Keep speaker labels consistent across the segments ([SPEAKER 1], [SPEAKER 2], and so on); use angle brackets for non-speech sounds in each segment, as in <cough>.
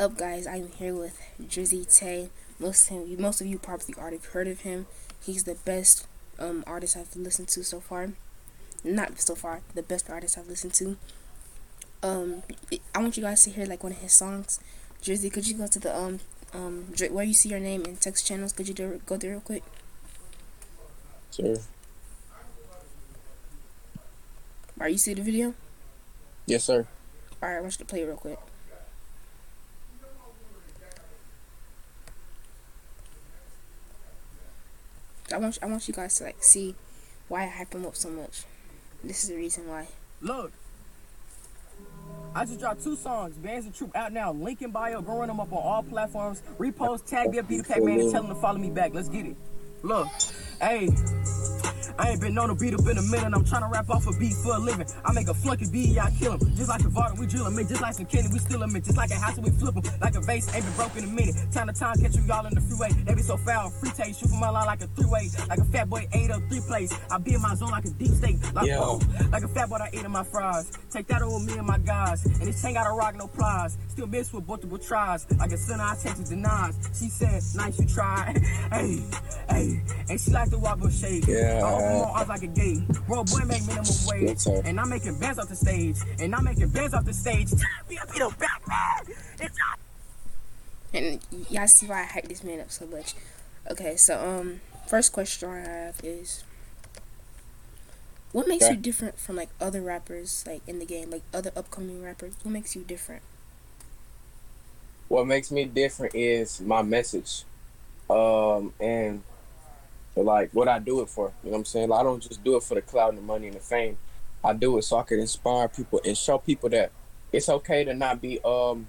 [SPEAKER 1] Okay. What is up, guys? I'm here with Drizzy Tae. Most of you, most of you probably already heard of him. He's the best um, artist I've listened to so far. Not so far, the best artist I've listened to. Um, I want you guys to hear like one of his songs. Drizzy, could you go to the um um where you see your name in text channels? Could you do, go there real quick?
[SPEAKER 2] Sure.
[SPEAKER 1] Are you see the video?
[SPEAKER 2] Yes, sir.
[SPEAKER 1] All right, I want you to play it real quick. I want I want you guys to like see why I hype him up so much. This is the reason why.
[SPEAKER 3] Look, I just dropped two songs. Bands of Troop out now. Link in bio. Run them up on all platforms. Repost, tag me up, the Pac Man, and tell them to follow me back. Let's get it. Look, hey. I ain't been known to beat up in a minute. I'm trying to rap off a beat for a living. I make a flunky beat, I kill him. Just like a Varda, we drill him. Just like some Kenny, we steal him. Just like a house, we flip him. Like a vase, ain't been broken in a minute. Time to time, catch you y'all in the freeway. They be so foul, free taste. Shoot from my line like a three-way. Like a fat boy ate up three plays. I be in my zone like a deep steak. Like,
[SPEAKER 2] Yo.
[SPEAKER 3] Oh, like a fat boy I ate in my fries. Take that on me and my guys. And this chain got a rock, no plies. Still miss with multiple tries. Like a son, I take the denies. She said, nice you try. <laughs> hey, hey. And she like to walk with shake.
[SPEAKER 2] Yeah.
[SPEAKER 3] I open my like a gate. Bro, boy make minimum wage. And I'm making bands off the stage. And I'm making bands off the stage. Time me up, you know, Batman. It's not.
[SPEAKER 1] And y'all see why I hype this man up so much. Okay, so um, first question I have is, what makes
[SPEAKER 2] Okay.
[SPEAKER 1] you different from like other rappers like in the game, like other upcoming rappers? What makes you different?
[SPEAKER 2] What makes me different is my message, um, and like what I do it for. You know what I'm saying? Like, I don't just do it for the clout and the money and the fame. I do it so I can inspire people and show people that it's okay to not be um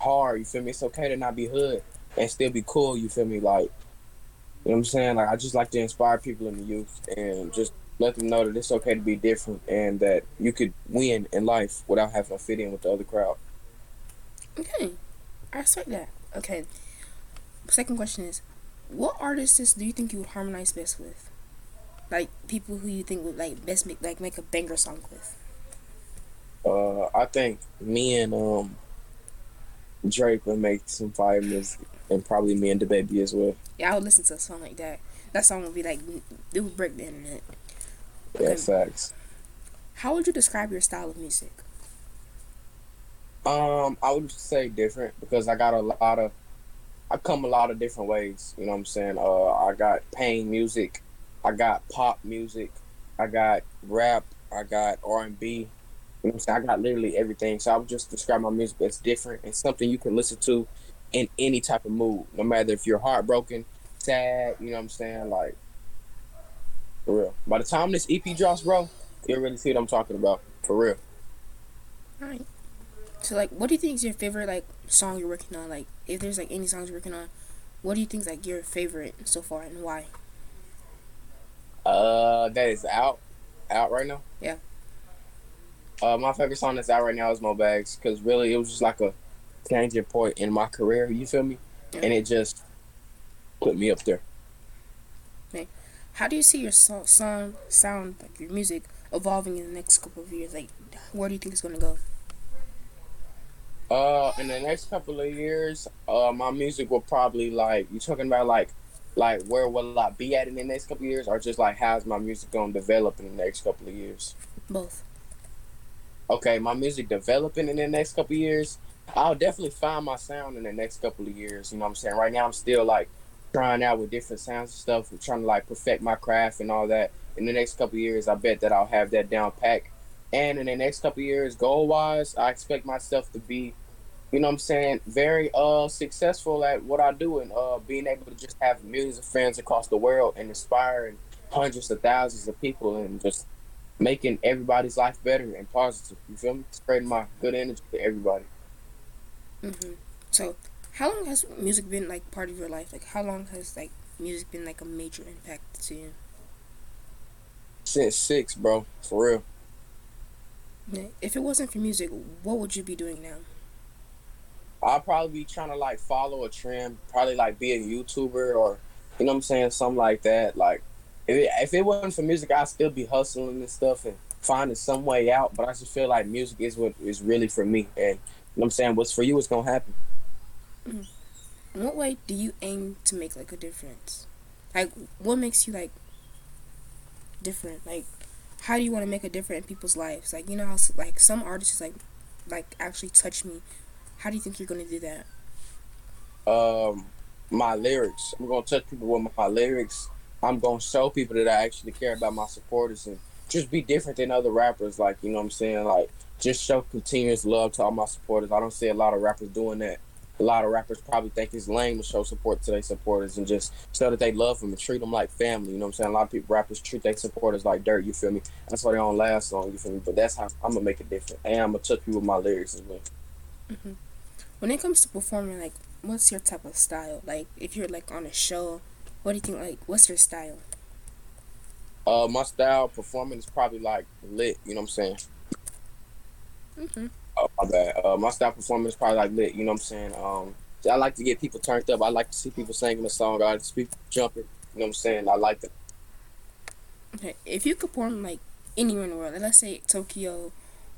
[SPEAKER 2] hard. You feel me? It's okay to not be hood and still be cool. You feel me? Like, you know what I'm saying? Like, I just like to inspire people in the youth and just let them know that it's okay to be different and that you could win in life without having to fit in with the other crowd.
[SPEAKER 1] Okay, I respect that. Okay, second question is, what artists do you think you would harmonize best with? Like people who you think would like best make like make a banger song with.
[SPEAKER 2] Uh, I think me and um Drake would make some fire music, and probably me and DaBaby as well.
[SPEAKER 1] Yeah, I would listen to a song like that. That song would be like it would break the internet.
[SPEAKER 2] Yeah,
[SPEAKER 1] Okay.
[SPEAKER 2] facts.
[SPEAKER 1] How would you describe your style of music?
[SPEAKER 2] Um, I would say different because I got a lot of, I come a lot of different ways. You know what I'm saying? Uh, I got pain music, I got pop music, I got rap, I got R and B. You know what I'm saying? I got literally everything. So I would just describe my music as different and something you can listen to in any type of mood, no matter if you're heartbroken, sad. You know what I'm saying? Like, for real. By the time this EP drops, bro, you'll really see what I'm talking about. For real.
[SPEAKER 1] Alright. So like, what do you think is your favorite like song you're working on? Like, if there's like any songs you're working on, what do you think is like your favorite so far and why?
[SPEAKER 2] Uh, that is out, out right now.
[SPEAKER 1] Yeah.
[SPEAKER 2] Uh, my favorite song that's out right now is Mo Bags because really it was just like a changing point in my career. You feel me?
[SPEAKER 1] Yeah.
[SPEAKER 2] And it just put me up there. Okay.
[SPEAKER 1] How do you see your so- song sound like your music evolving in the next couple of years? Like, where do you think it's gonna go?
[SPEAKER 2] Uh, in the next couple of years, uh, my music will probably like you talking about like, like where will I be at in the next couple of years, or just like how's my music gonna develop in the next couple of years?
[SPEAKER 1] Both.
[SPEAKER 2] okay, my music developing in the next couple of years, I'll definitely find my sound in the next couple of years. You know what I'm saying? Right now, I'm still like trying out with different sounds and stuff, trying to like perfect my craft and all that. In the next couple of years, I bet that I'll have that down pack. And in the next couple of years, goal wise, I expect myself to be, you know what I'm saying, very uh successful at what I do and uh being able to just have millions of fans across the world and inspiring hundreds of thousands of people and just making everybody's life better and positive. You feel me? Spreading my good energy to everybody.
[SPEAKER 1] hmm So, how long has music been like part of your life? Like, how long has like music been like a major impact to you?
[SPEAKER 2] Since six, bro, for real.
[SPEAKER 1] If it wasn't for music, what would you be doing now?
[SPEAKER 2] I'll probably be trying to like follow a trend, probably like be a YouTuber or you know what I'm saying, something like that. Like if it, if it wasn't for music, I'd still be hustling and stuff and finding some way out. But I just feel like music is what is really for me, and you know what I'm saying? What's for you is gonna happen.
[SPEAKER 1] In what way do you aim to make like a difference? Like, what makes you like different? Like, how do you want to make a difference in people's lives? Like, you know how like some artists like like actually touch me. How do you think you're gonna do that?
[SPEAKER 2] Um, my lyrics. I'm gonna touch people with my lyrics. I'm gonna show people that I actually care about my supporters and just be different than other rappers. Like, you know what I'm saying? Like, just show continuous love to all my supporters. I don't see a lot of rappers doing that. A lot of rappers probably think it's lame to show support to their supporters and just show that they love them and treat them like family. You know what I'm saying? A lot of people, rappers treat their supporters like dirt. You feel me? That's why they don't last long. You feel me? But that's how I'm gonna make it different, and I'm gonna touch you with my lyrics as well.
[SPEAKER 1] Mm-hmm. When it comes to performing, like, what's your type of style? Like, if you're like on a show, what do you think? Like, what's your style?
[SPEAKER 2] Uh, my style performing is probably like lit. You know what I'm saying?
[SPEAKER 1] Mm-hmm.
[SPEAKER 2] Oh, my bad. Uh, my style performance is probably like lit. You know what I'm saying? Um, I like to get people turned up. I like to see people singing a song. I like to see people jumping. You know what I'm saying? I like that.
[SPEAKER 1] Okay, if you could perform like anywhere in the world, let's say Tokyo,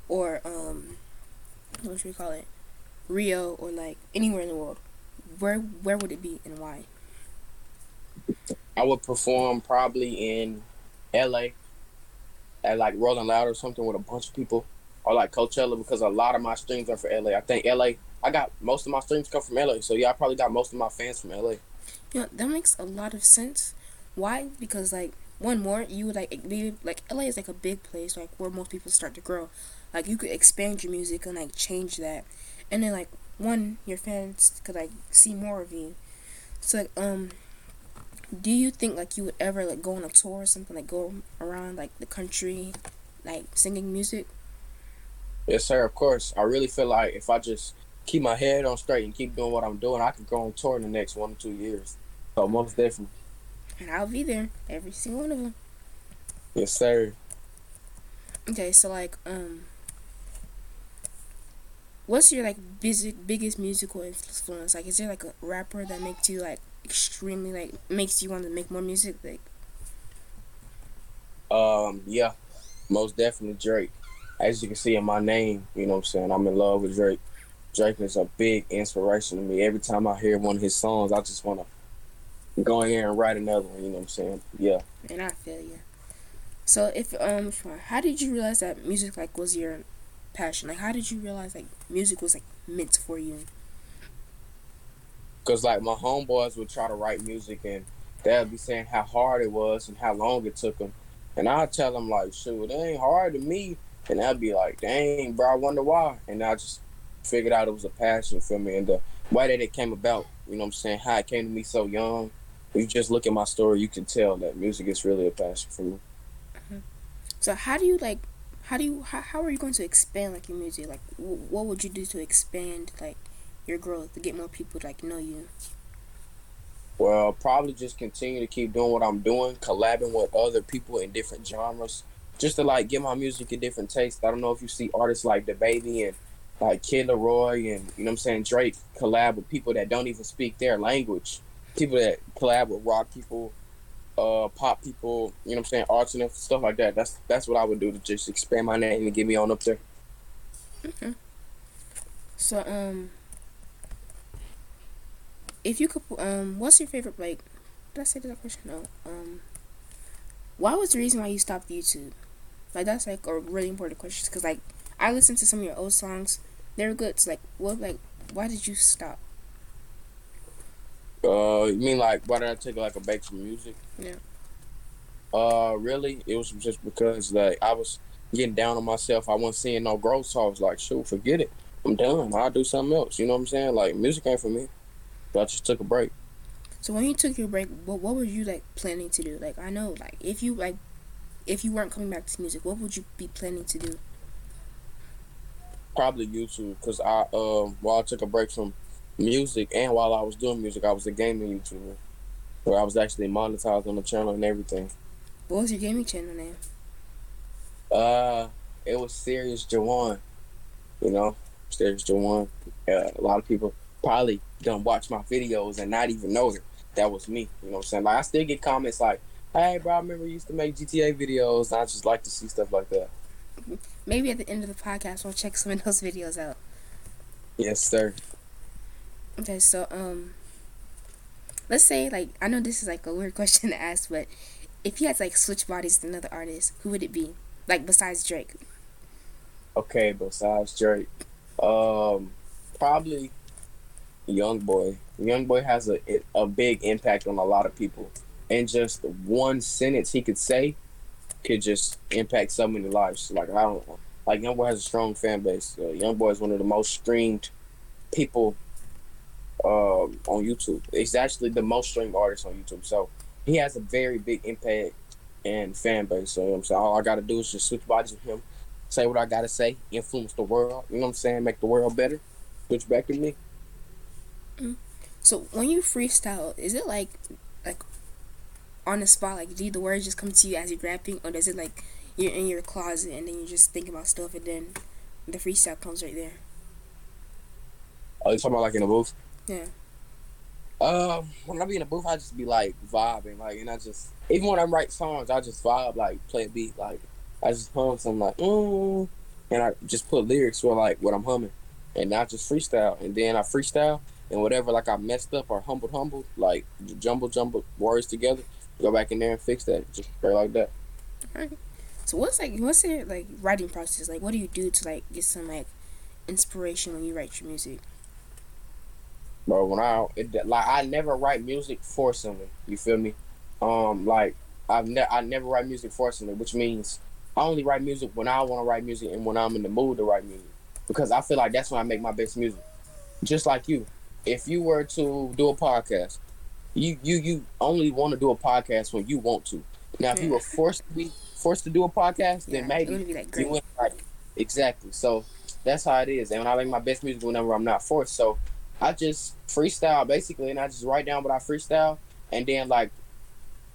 [SPEAKER 1] or um, what should we call it, Rio, or like anywhere in the world, where where would it be and why?
[SPEAKER 2] I would perform probably in L.A. at like Rolling Loud or something with a bunch of people or like Coachella because a lot of my streams are for LA. I think LA. I got most of my streams come from LA, so yeah, I probably got most of my fans from LA.
[SPEAKER 1] Yeah, that makes a lot of sense. Why? Because like one more, you would like be like LA is like a big place, like where most people start to grow. Like you could expand your music and like change that, and then like one, your fans could like see more of you. So like um, do you think like you would ever like go on a tour or something like go around like the country, like singing music?
[SPEAKER 2] Yes, sir. Of course. I really feel like if I just keep my head on straight and keep doing what I'm doing, I could go on tour in the next one or two years. So most definitely.
[SPEAKER 1] And I'll be there every single one of them.
[SPEAKER 2] Yes, sir.
[SPEAKER 1] Okay, so like, um, what's your like biggest biggest musical influence? Like, is there like a rapper that makes you like extremely like makes you want to make more music? Like,
[SPEAKER 2] um, yeah, most definitely Drake as you can see in my name, you know what I'm saying, I'm in love with Drake. Drake is a big inspiration to me. Every time I hear one of his songs, I just want to go in here and write another one, you know what I'm saying? Yeah.
[SPEAKER 1] And I feel you. So if um how did you realize that music like was your passion? Like how did you realize like music was like meant for you?
[SPEAKER 2] Cause like my homeboys would try to write music and they'd be saying how hard it was and how long it took them, and I'd tell them like, shoot, it ain't hard to me. And I'd be like, dang, bro, I wonder why. And I just figured out it was a passion for me. And the way that it came about, you know what I'm saying, how it came to me so young. If you just look at my story, you can tell that music is really a passion for me.
[SPEAKER 1] Mm-hmm. So how do you like, how do you, how, how are you going to expand like your music? Like, w- what would you do to expand like your growth, to get more people to like know you?
[SPEAKER 2] Well, probably just continue to keep doing what I'm doing, collabing with other people in different genres just to like give my music a different taste. I don't know if you see artists like DaBaby and like Kid LAROI and you know what I'm saying Drake collab with people that don't even speak their language. People that collab with rock people, uh, pop people, you know what I'm saying, arts and stuff like that. That's that's what I would do to just expand my name and get me on up there.
[SPEAKER 1] Mm-hmm. So um, if you could um, what's your favorite like? Did I say that question? No. Um, why was the reason why you stopped YouTube? Like that's like a really important question because like I listened to some of your old songs, they were good. So like what like why did you stop?
[SPEAKER 2] Uh, you mean like why did I take like a break from music?
[SPEAKER 1] Yeah.
[SPEAKER 2] Uh, really, it was just because like I was getting down on myself. I wasn't seeing no growth, so I was like, shoot, forget it. I'm done. I'll do something else. You know what I'm saying? Like music ain't for me. So I just took a break.
[SPEAKER 1] So when you took your break, what what were you like planning to do? Like I know, like if you like if you weren't coming back to music, what would you be planning to do?
[SPEAKER 2] Probably YouTube, because I um while I took a break from music and while I was doing music, I was a gaming YouTuber, where I was actually monetized on the channel and everything.
[SPEAKER 1] What was your gaming channel name?
[SPEAKER 2] Uh, it was Serious Jawan. You know, Serious Jawan. Uh, a lot of people probably don't watch my videos and not even know that that was me. You know what I'm saying? Like I still get comments like, hey, bro, I remember you used to make GTA videos. I just like to see stuff like that.
[SPEAKER 1] Maybe at the end of the podcast, we'll check some of those <laughs> videos out.
[SPEAKER 2] Yes, sir.
[SPEAKER 1] Okay, so um, let's say like I know this is like a weird <laughs> question to ask, but if you had like switch bodies with another artist, who would it be? Like besides Drake.
[SPEAKER 2] Okay, besides Drake, um, probably Young Boy. Young Boy has a a big impact on a lot of people, and just one sentence he could say could just impact so many lives. Like I don't like Young Boy has a strong fan base. Uh, Young Boy is one of the most streamed people um, on YouTube. He's actually the most streamed artist on YouTube. So he has a very big impact and fan base. So you know I'm saying all I gotta do is just switch bodies with him, say what I gotta say, influence the world. You know what I'm saying? Make the world better. Switch back to me.
[SPEAKER 1] So when you freestyle, is it like like on the spot? Like do the words just come to you as you're rapping, or does it like you're in your closet and then you just think about stuff and then the freestyle comes right there?
[SPEAKER 2] Oh, you talking about like in a booth?
[SPEAKER 1] Yeah.
[SPEAKER 2] Um, when I be in the booth, I just be like vibing, like, and I just even when I write songs, I just vibe, like play a beat, like I just hum something like, mm, and I just put lyrics for like what I'm humming, and I just freestyle, and then I freestyle, and whatever like I messed up or humbled, humbled, like jumble, jumble words together, go back in there and fix that, just like that.
[SPEAKER 1] Alright. So what's like what's your like writing process? Like what do you do to like get some like inspiration when you write your music?
[SPEAKER 2] Bro. When I it, like I never write music forcingly. You feel me? Um, like I've ne- I never write music forcingly, which means I only write music when I want to write music and when I'm in the mood to write music, because I feel like that's when I make my best music. Just like you, if you were to do a podcast, you you you only want to do a podcast when you want to. Now, if you were forced to be forced to do a podcast, then
[SPEAKER 1] Yeah,
[SPEAKER 2] maybe
[SPEAKER 1] would be, like,
[SPEAKER 2] you wouldn't write it. Exactly. So that's how it is. And when I make my best music whenever I'm not forced. So I just freestyle basically, and I just write down what I freestyle, and then like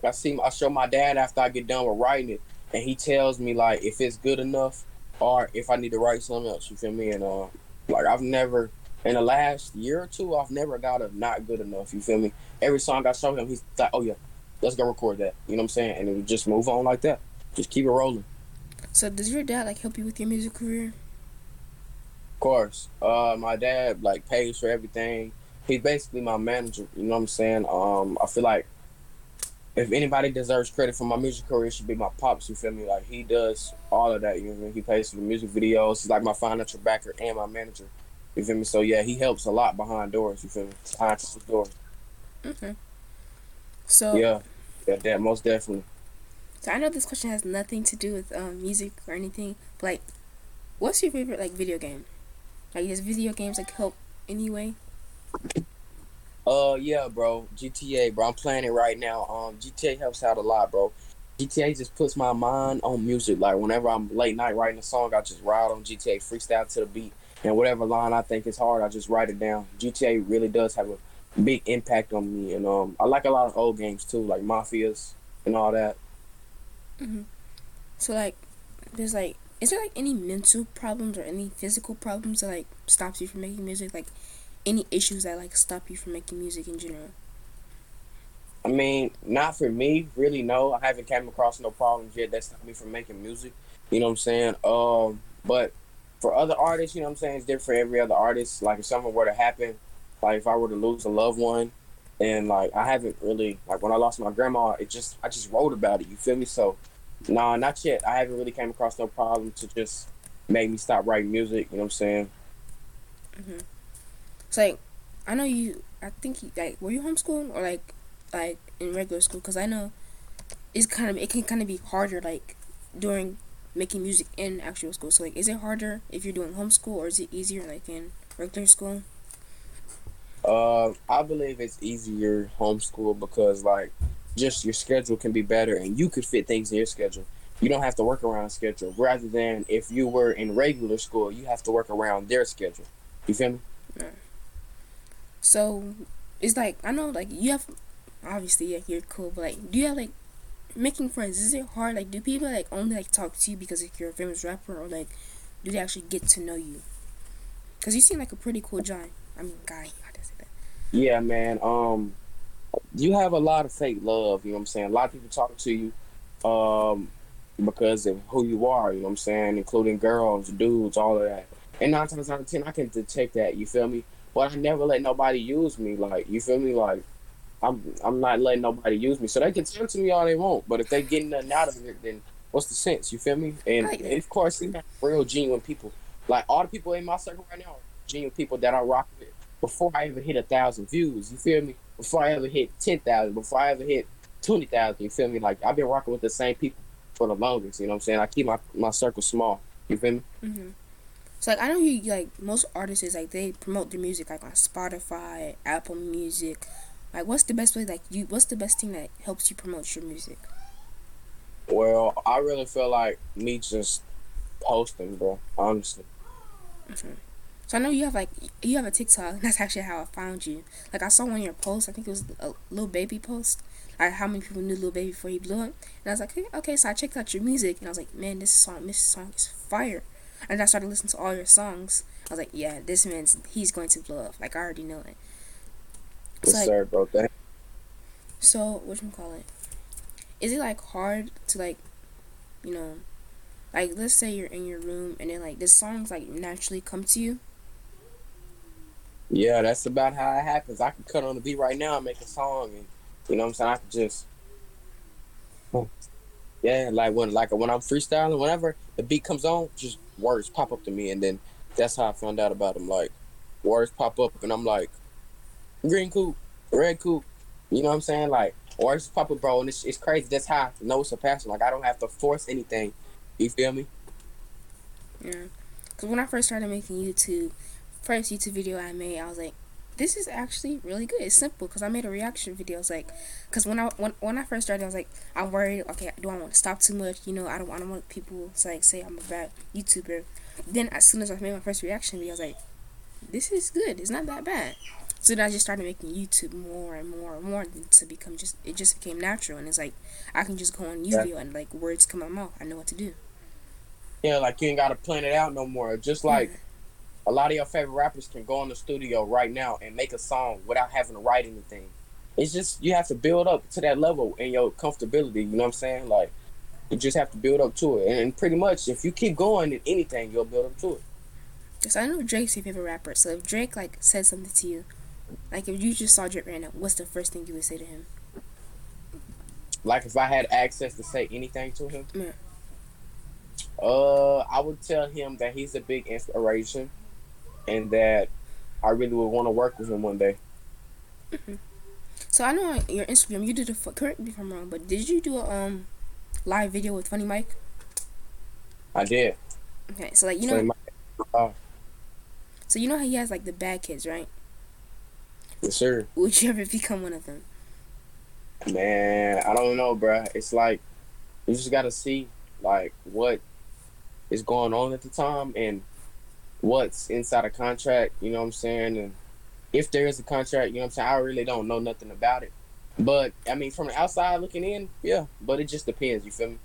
[SPEAKER 2] I see, I show my dad after I get done with writing it, and he tells me like if it's good enough or if I need to write something else. You feel me? And uh, like I've never in the last year or two, I've never got a not good enough. You feel me? Every song I show him, he's like, oh yeah, let's go record that. You know what I'm saying? And it just move on like that. Just keep it rolling.
[SPEAKER 1] So does your dad like help you with your music career?
[SPEAKER 2] Course. Uh, my dad like pays for everything. He's basically my manager. You know what I'm saying? Um, I feel like if anybody deserves credit for my music career, it should be my pops. You feel me? Like he does all of that. You know what I mean? He pays for the music videos. He's like my financial backer and my manager. You feel me? So yeah, he helps a lot behind doors. You feel me? Behind closed doors.
[SPEAKER 1] Okay. So
[SPEAKER 2] Yeah, yeah, that most definitely.
[SPEAKER 1] So I know this question has nothing to do with um, music or anything, but like, what's your favorite like video game? Like, does video games like help anyway?
[SPEAKER 2] Uh, yeah, bro. GTA, bro. I'm playing it right now. Um, GTA helps out a lot, bro. GTA just puts my mind on music. Like whenever I'm late night writing a song, I just ride on GTA, freestyle to the beat, and whatever line I think is hard, I just write it down. GTA really does have a big impact on me, and um, I like a lot of old games too, like Mafias and all that.
[SPEAKER 1] So like, there's like, is there like any mental problems or any physical problems that like stops you from making music? Like, any issues that like stop you from making music in general?
[SPEAKER 2] I mean, not for me, really. No, I haven't came across no problems yet that stop me from making music. You know what I'm saying? Um, but for other artists, you know what I'm saying, it's different for every other artist. Like if something were to happen, like if I were to lose a loved one, and like I haven't really like when I lost my grandma, it just I just wrote about it. You feel me? So, nah, not yet. I haven't really came across no problem to just make me stop writing music. You know what I'm saying?
[SPEAKER 1] So like, I know you. I think you, like, were you homeschooled or like, like in regular school? Because I know it's kind of it can kind of be harder like during making music in actual school. So like, is it harder if you're doing homeschool or is it easier like in regular school?
[SPEAKER 2] Uh, I believe it's easier homeschool because like just your schedule can be better and you could fit things in your schedule. You don't have to work around a schedule. Rather than if you were in regular school, you have to work around their schedule. You feel me?
[SPEAKER 1] So it's like I know like you have obviously yeah you're cool, but like do you have like making friends? Is it hard? Like do people like only like talk to you because like, you're a famous rapper or like do they actually get to know you? Cause you seem like a pretty cool guy. I mean guy. I didn't say that.
[SPEAKER 2] Yeah, man. Um, you have a lot of fake love. You know what I'm saying? A lot of people talk to you, um, because of who you are. You know what I'm saying? Including girls, dudes, all of that. And nine times out of ten, I can detect that. You feel me? But I never let nobody use me. Like you feel me? Like I'm I'm not letting nobody use me. So they can tell to me all they want. But if they get nothing out of it, then what's the sense? You feel me? And,
[SPEAKER 1] Right.
[SPEAKER 2] and of course, you have real genuine people. Like all the people in my circle right now, are genuine people that I rock with. Before I even hit a thousand views, you feel me? Before I ever hit ten thousand, before I ever hit twenty thousand, you feel me? Like I've been rocking with the same people for the longest. You know what I'm saying? I keep my my circle small. You feel me?
[SPEAKER 1] hmm So like I know you like most artists is like they promote their music like on Spotify, Apple Music. Like what's the best way like you what's the best thing that helps you promote your music?
[SPEAKER 2] Well, I really feel like me just posting, bro. Honestly.
[SPEAKER 1] So I know you have like you have a TikTok. And that's actually how I found you. Like I saw one of your posts. I think it was a Lil Baby post. Like how many people knew Lil Baby before he blew up. And I was like, okay, okay. So I checked out your music and I was like, man, this song, this song is fire. And I started listening to all your songs. I was like, yeah, this man's he's going to blow up. Like I already know it.
[SPEAKER 2] Yes,
[SPEAKER 1] So like,
[SPEAKER 2] sir, bro. Thank
[SPEAKER 1] so what you call it? Is it like hard to like, you know, like let's say you're in your room and then like the songs like naturally come to you.
[SPEAKER 2] Yeah, that's about how it happens. I can cut on the beat right now and make a song, and you know what I'm saying. I can just, yeah, like when like when I'm freestyling, whenever the beat comes on, just words pop up to me, and then that's how I found out about them. Like words pop up, and I'm like, green coupe, red coupe. You know what I'm saying? Like words pop up, bro, and it's it's crazy. That's how I know it's a passion. Like I don't have to force anything. You feel me?
[SPEAKER 1] Yeah. Because when I first started making YouTube, first YouTube video I made, I was like, this is actually really good. It's simple because I made a reaction video. It's like, because when I when, when I first started, I was like, I'm worried. Okay, do I want to stop too much? You know, I don't, I don't want people to like say I'm a bad YouTuber. Then as soon as I made my first reaction video, I was like, this is good. It's not that bad. So then I just started making YouTube more and more and more to become just it just became natural and it's like I can just go on
[SPEAKER 2] Yeah.
[SPEAKER 1] YouTube and like words come out my mouth. I know what to do.
[SPEAKER 2] Yeah, like you ain't gotta plan it out no more. Just like a lot of your favorite rappers can go in the studio right now and make a song without having to write anything. It's just you have to build up to that level in your comfortability. You know what I'm saying? Like you just have to build up to it, and, and pretty much if you keep going in anything, you'll build up to it.
[SPEAKER 1] Because I know Drake's your favorite rapper. So if Drake like said something to you, like if you just saw Drake right now, what's the first thing you would say to him?
[SPEAKER 2] Like if I had access to say anything to him,
[SPEAKER 1] Yeah.
[SPEAKER 2] uh, I would tell him that he's a big inspiration, and that I really would want to work with him one day.
[SPEAKER 1] So I know on your Instagram you did a correct me if I'm wrong, but did you do a um live video with Funny Mike?
[SPEAKER 2] I did.
[SPEAKER 1] Okay, so like you
[SPEAKER 2] So
[SPEAKER 1] know,
[SPEAKER 2] uh,
[SPEAKER 1] so you know how he has like the bad kids, right?
[SPEAKER 2] yes, sir.
[SPEAKER 1] Would you ever <laughs> become one of them?
[SPEAKER 2] Man, I don't know, bruh. It's like you just gotta see like what is going on at the time and what's inside a contract. You know what I'm saying? And if there is a contract, you know what I'm saying. I really don't know nothing about it. But I mean, from the outside looking in, yeah. But it just depends. You feel me?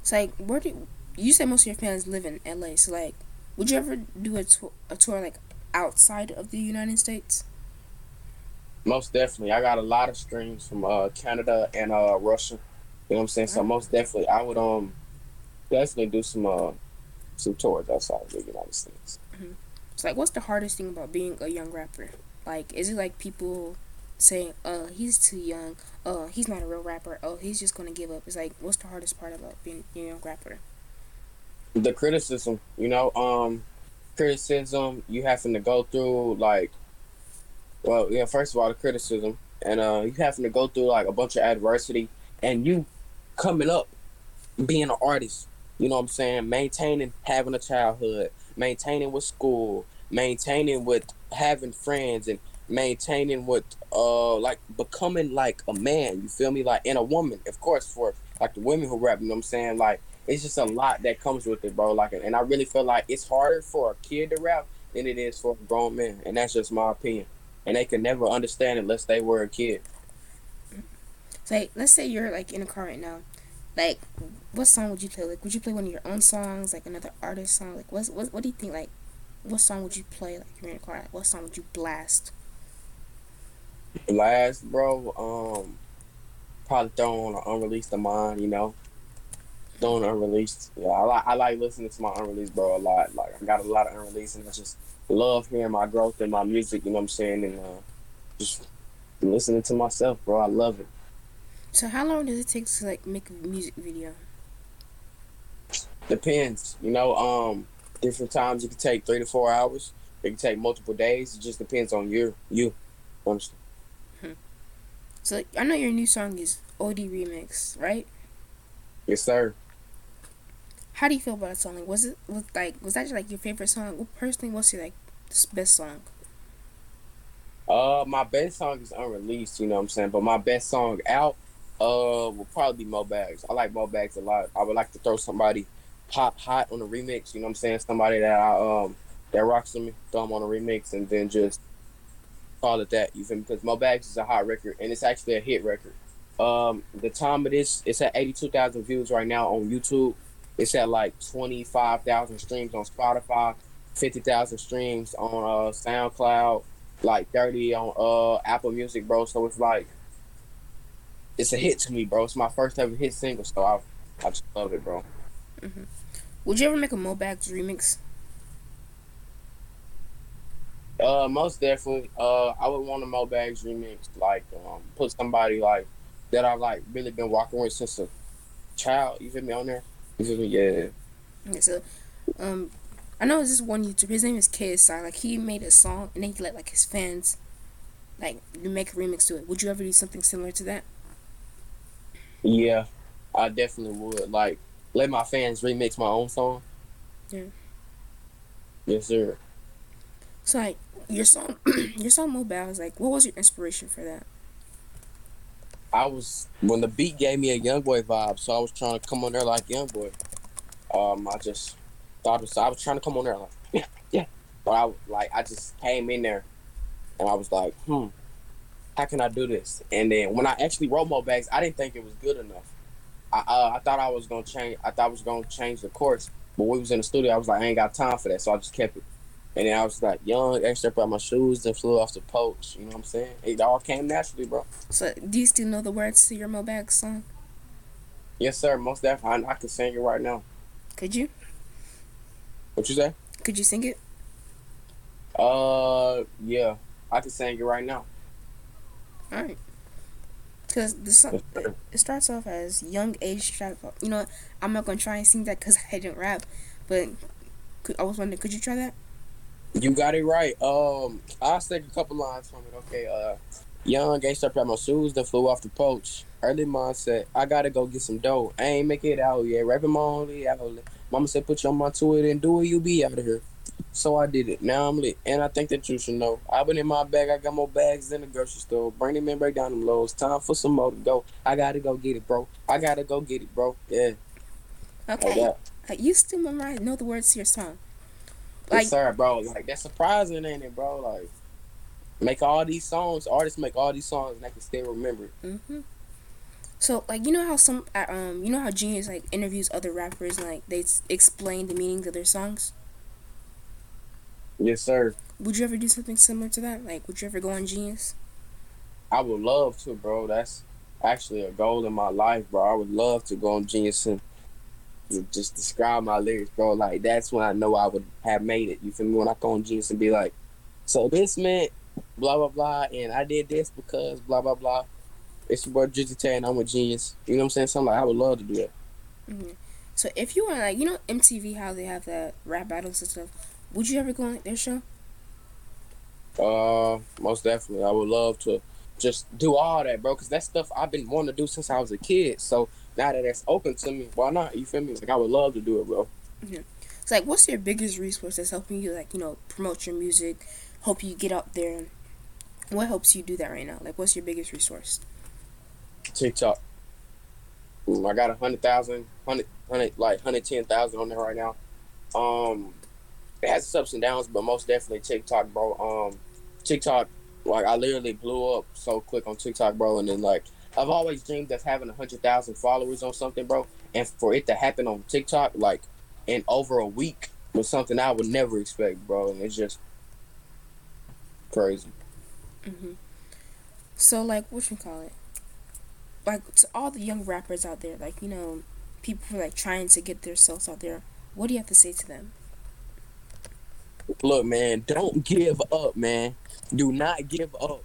[SPEAKER 1] It's like where do you say most of your fans live in LA? So like, would you ever do a tour, a tour like outside of the United States?
[SPEAKER 2] Most definitely. I got a lot of streams from uh Canada and uh Russia. You know what I'm saying? So most definitely, I would um definitely do some uh some tours outside of the United States.
[SPEAKER 1] So like, what's the hardest thing about being a young rapper? Like, is it like people saying, "Uh, he's too young. Uh, he's not a real rapper. Oh, he's just gonna give up." It's like, what's the hardest part about being a young rapper?
[SPEAKER 2] the criticism, you know, um, criticism you having to go through like, well, yeah, first of all, the criticism, and uh, you having to go through like a bunch of adversity, and you coming up, being an artist, you know what I'm saying, maintaining having a childhood, maintaining with school, maintaining with having friends, and maintaining with uh like becoming like a man. You feel me? Like and a woman, of course, for like the women who rap. You know what I'm saying? Like it's just a lot that comes with it, bro. Like, and I really feel like it's harder for a kid to rap than it is for a grown man, and that's just my opinion. And they can never understand unless they were a kid.
[SPEAKER 1] So like, let's say you're like in a car right now. Like, what song would you play? Like, would you play one of your own songs, like another artist song? Like, what's what? What do you think? Like, what song would you play? Like, you're in a car. Like, what song would you blast?
[SPEAKER 2] Last, bro, um, probably throw on an unreleased of mine, you know. doing unreleased. Yeah, I like I like listening to my unreleased bro a lot. Like I got a lot of unreleased, and I just love hearing my growth in my music. You know what I'm saying? And uh, just listening to myself, bro. I love it.
[SPEAKER 1] So how long does it take to like make a music video?
[SPEAKER 2] Depends. You know, um, different times it can take three to four hours. It can take multiple days. It just depends on your you. Honestly.
[SPEAKER 1] So I know your new song is OD remix, right?
[SPEAKER 2] Yes, sir.
[SPEAKER 1] How do you feel about that song? Like, was it was like was that like your favorite song? What personally, what's your like best song?
[SPEAKER 2] Uh, my best song is unreleased. You know what I'm saying, but my best song out uh will probably be Mo Bags. I like Mo Bags a lot. I would like to throw somebody pop hot on a remix. You know what I'm saying? Somebody that I um that rocks with me, throw them on a remix, and then just call it that. You? Because Mo Bags is a hot record, and it's actually a hit record. Um, the time of this, it's at 82,000 views right now on YouTube. It's at like 25,000 streams on Spotify, 50,000 streams on uh, SoundCloud, like 30 on uh, Apple Music, bro. So it's like, it's a hit to me, bro. It's my first ever hit single, so I, I just love it, bro.
[SPEAKER 1] Mm-hmm. Would you ever make a Mo Bags remix?
[SPEAKER 2] Uh, most definitely. Uh, I would want a Mo Bags remix, like um, put somebody like that I like really been walking with since a child. You feel me on there? You feel me? Yeah.
[SPEAKER 1] Okay, so, um, I know this is one YouTuber. His name is KSI. Like he made a song and then he let like his fans, like, make a remix to it. Would you ever do something similar to that?
[SPEAKER 2] Yeah, I definitely would. Like, let my fans remix my own song.
[SPEAKER 1] Yeah.
[SPEAKER 2] Yes, sir.
[SPEAKER 1] So like your song, <clears throat> your song Mobile is like, what was your inspiration for that?
[SPEAKER 2] I was when the beat gave me a young boy vibe, so I was trying to come on there like young boy. Um, I just thought it was, I was trying to come on there like <laughs> yeah, yeah, but I like I just came in there, and I was like, hmm, how can I do this? And then when I actually wrote Mo Bags, I didn't think it was good enough. I uh, I thought I was gonna change. I thought I was gonna change the course, but when we was in the studio, I was like, I ain't got time for that, so I just kept it. And then I was like young, extra out my shoes, then flew off the poach. You know what I'm saying? It all came naturally, bro.
[SPEAKER 1] So, do you still know the words to your Mo Bags song?
[SPEAKER 2] Yes, sir. Most definitely. I, I can sing it right now.
[SPEAKER 1] Could you?
[SPEAKER 2] What you say?
[SPEAKER 1] Could you sing it?
[SPEAKER 2] Uh, yeah. I can sing it right now.
[SPEAKER 1] All right. Because the song it starts off as young age trap. You know, I'm not gonna try and sing that because <laughs> I didn't rap, but could, I was wondering, could you try that?
[SPEAKER 2] You got it right. Um, I'll take a couple lines from it. Okay. Uh, young gangster up my shoes that flew off the poach. Early mindset. I gotta go get some dough. I ain't make it out yet. Rapping my only outlet. Mama said put your mind to it and do it. You be out of here. So I did it. Now I'm lit, and I think that you should know. I've been in my bag. I got more bags than the grocery store. Bring them in, break down them lows. Time for some more to go. I gotta go get it, bro. I gotta go get it, bro. Yeah.
[SPEAKER 1] Okay. Like uh, you still memorize, know the words to your song.
[SPEAKER 2] Like, yes, sir, bro. Like that's surprising, ain't it, bro? Like make all these songs, artists make all these songs, and they can still remember it.
[SPEAKER 1] Mm-hmm. So, like, you know how some, uh, um, you know how Genius like interviews other rappers, and, like they explain the meanings of their songs.
[SPEAKER 2] Yes, sir.
[SPEAKER 1] Would you ever do something similar to that? Like, would you ever go on Genius?
[SPEAKER 2] I would love to, bro. That's actually a goal in my life, bro. I would love to go on Genius and just describe my lyrics, bro. Like that's when I know I would have made it. You feel me? When I go on Genius and be like, so this meant blah blah blah, and I did this because blah blah blah. It's your boy Drizzy Tae, and I'm a genius. You know what I'm saying? Something like I would love to do that.
[SPEAKER 1] Mm-hmm. So if you want, like, you know, MTV, how they have the rap battles and stuff, would you ever go on their show?
[SPEAKER 2] Uh, most definitely. I would love to just do all that, bro. Cause that stuff I've been wanting to do since I was a kid. So now that it's open to me, why not? You feel me? Like I would love to do it, bro.
[SPEAKER 1] Yeah. It's like, what's your biggest resource that's helping you, like, you know, promote your music, help you get out there? What helps you do that right now? Like, what's your biggest resource?
[SPEAKER 2] TikTok. I got a hundred thousand, hundred, hundred, like hundred ten thousand on there right now. Um, it has its ups and downs, but most definitely TikTok, bro. Um, TikTok, like I literally blew up so quick on TikTok, bro, and then like I've always dreamed of having a hundred thousand followers on something, bro, and for it to happen on TikTok, like in over a week, was something I would never expect, bro, and it's just crazy.
[SPEAKER 1] Mm-hmm. So, like, what you call it? Like to all the young rappers out there, like you know, people who are like trying to get themselves out there, what do you have to say to them?
[SPEAKER 2] Look, man, don't give up, man. Do not give up.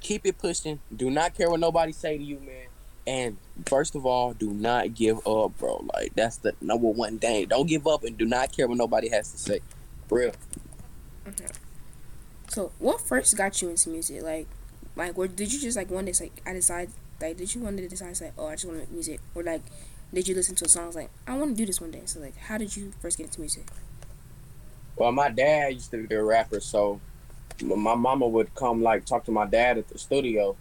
[SPEAKER 2] Keep it pushing. Do not care what nobody say to you, man. And first of all, do not give up, bro. Like that's the number one thing. Don't give up and do not care what nobody has to say. Real.
[SPEAKER 1] Okay. So, what first got you into music? Like, like, or did you just like one day like I decide like did you one day decide like oh I just want to make music or like did you listen to a song like I want to do this one day? So like, how did you first get into music?
[SPEAKER 2] Well, my dad used to be a rapper, so my mama would come like talk to my dad at the studio.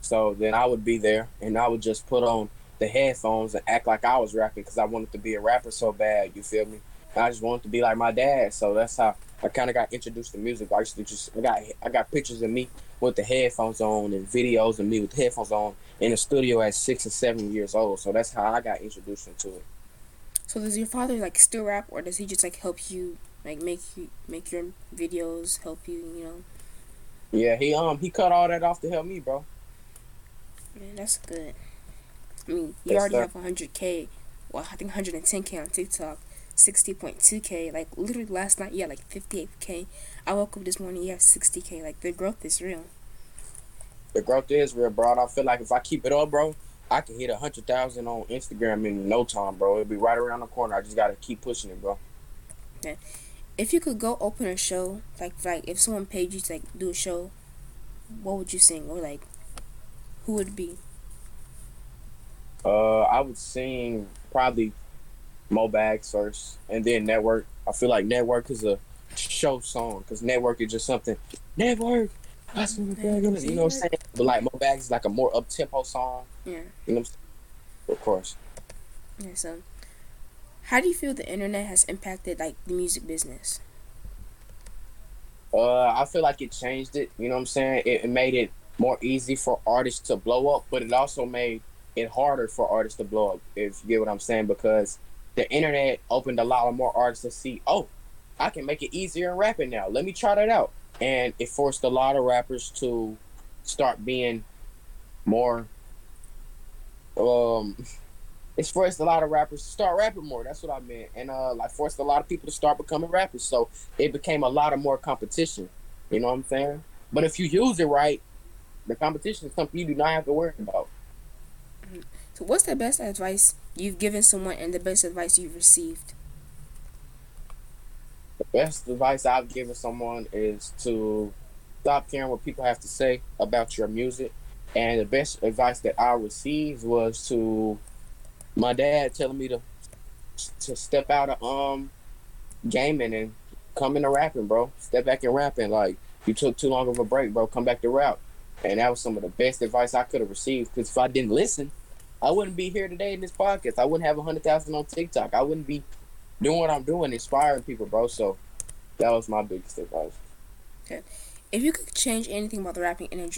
[SPEAKER 2] So then I would be there and I would just put on the headphones and act like I was rapping because I wanted to be a rapper so bad. You feel me? I just wanted to be like my dad. So that's how I kind of got introduced to music. I used to just I got I got pictures of me with the headphones on and videos of me with headphones on in the studio at six or seven years old. So that's how I got introduced into it.
[SPEAKER 1] So does your father like still rap, or does he just like help you like make you make your videos, help you, you know?
[SPEAKER 2] Yeah, he um he cut all that off to help me, bro.
[SPEAKER 1] Man, that's good. I mean, you
[SPEAKER 2] Yes,
[SPEAKER 1] already
[SPEAKER 2] sir.
[SPEAKER 1] have 100k. Well, I think 110k on TikTok, 60.2k. Like literally last night, yeah like 58k. I woke up this morning, you have 60k. Like the growth is real.
[SPEAKER 2] The growth is real, bro. I feel like if I keep it up, bro, I can hit a hundred thousand on Instagram in no time, bro. It'll be right around the corner. I just gotta keep pushing it, bro.
[SPEAKER 1] If you could go open a show, like like if someone paid you to like do a show, what would you sing or like who would it be?
[SPEAKER 2] Uh, I would sing probably Mo Bags first, and then Network. I feel like Network is a show song because Network is just something. Network. That's what we're gonna- You know what I'm saying? But like Mo Bags is like a more up tempo song.
[SPEAKER 1] Yeah.
[SPEAKER 2] You know what I'm saying? Of course.
[SPEAKER 1] Yeah. So, how do you feel the internet has impacted like the music business?
[SPEAKER 2] Uh, I feel like it changed it. You know what I'm saying? It, it made it more easy for artists to blow up, but it also made it harder for artists to blow up. If you get what I'm saying, because the internet opened a lot of more artists to see, oh, I can make it easier in rapping now. Let me try that out, and it forced a lot of rappers to start being more. Um, it's forced a lot of rappers to start rapping more. That's what I meant, and uh, like forced a lot of people to start becoming rappers. So it became a lot of more competition. You know what I'm saying? But if you use it right, the competition is something you do not have to worry about.
[SPEAKER 1] So, what's the best advice you've given someone and the best advice you've received?
[SPEAKER 2] The best advice I've given someone is to stop caring what people have to say about your music. And the best advice that I received was to my dad telling me to to step out of um gaming and come into rapping, bro. Step back in rapping. Like you took too long of a break, bro. Come back to rap. And that was some of the best advice I could have received. Because if I didn't listen, I wouldn't be here today in this podcast. I wouldn't have hundred thousand on TikTok. I wouldn't be doing what I'm doing, inspiring people, bro. So that was my biggest advice.
[SPEAKER 1] Okay, if you could change anything about the rapping in-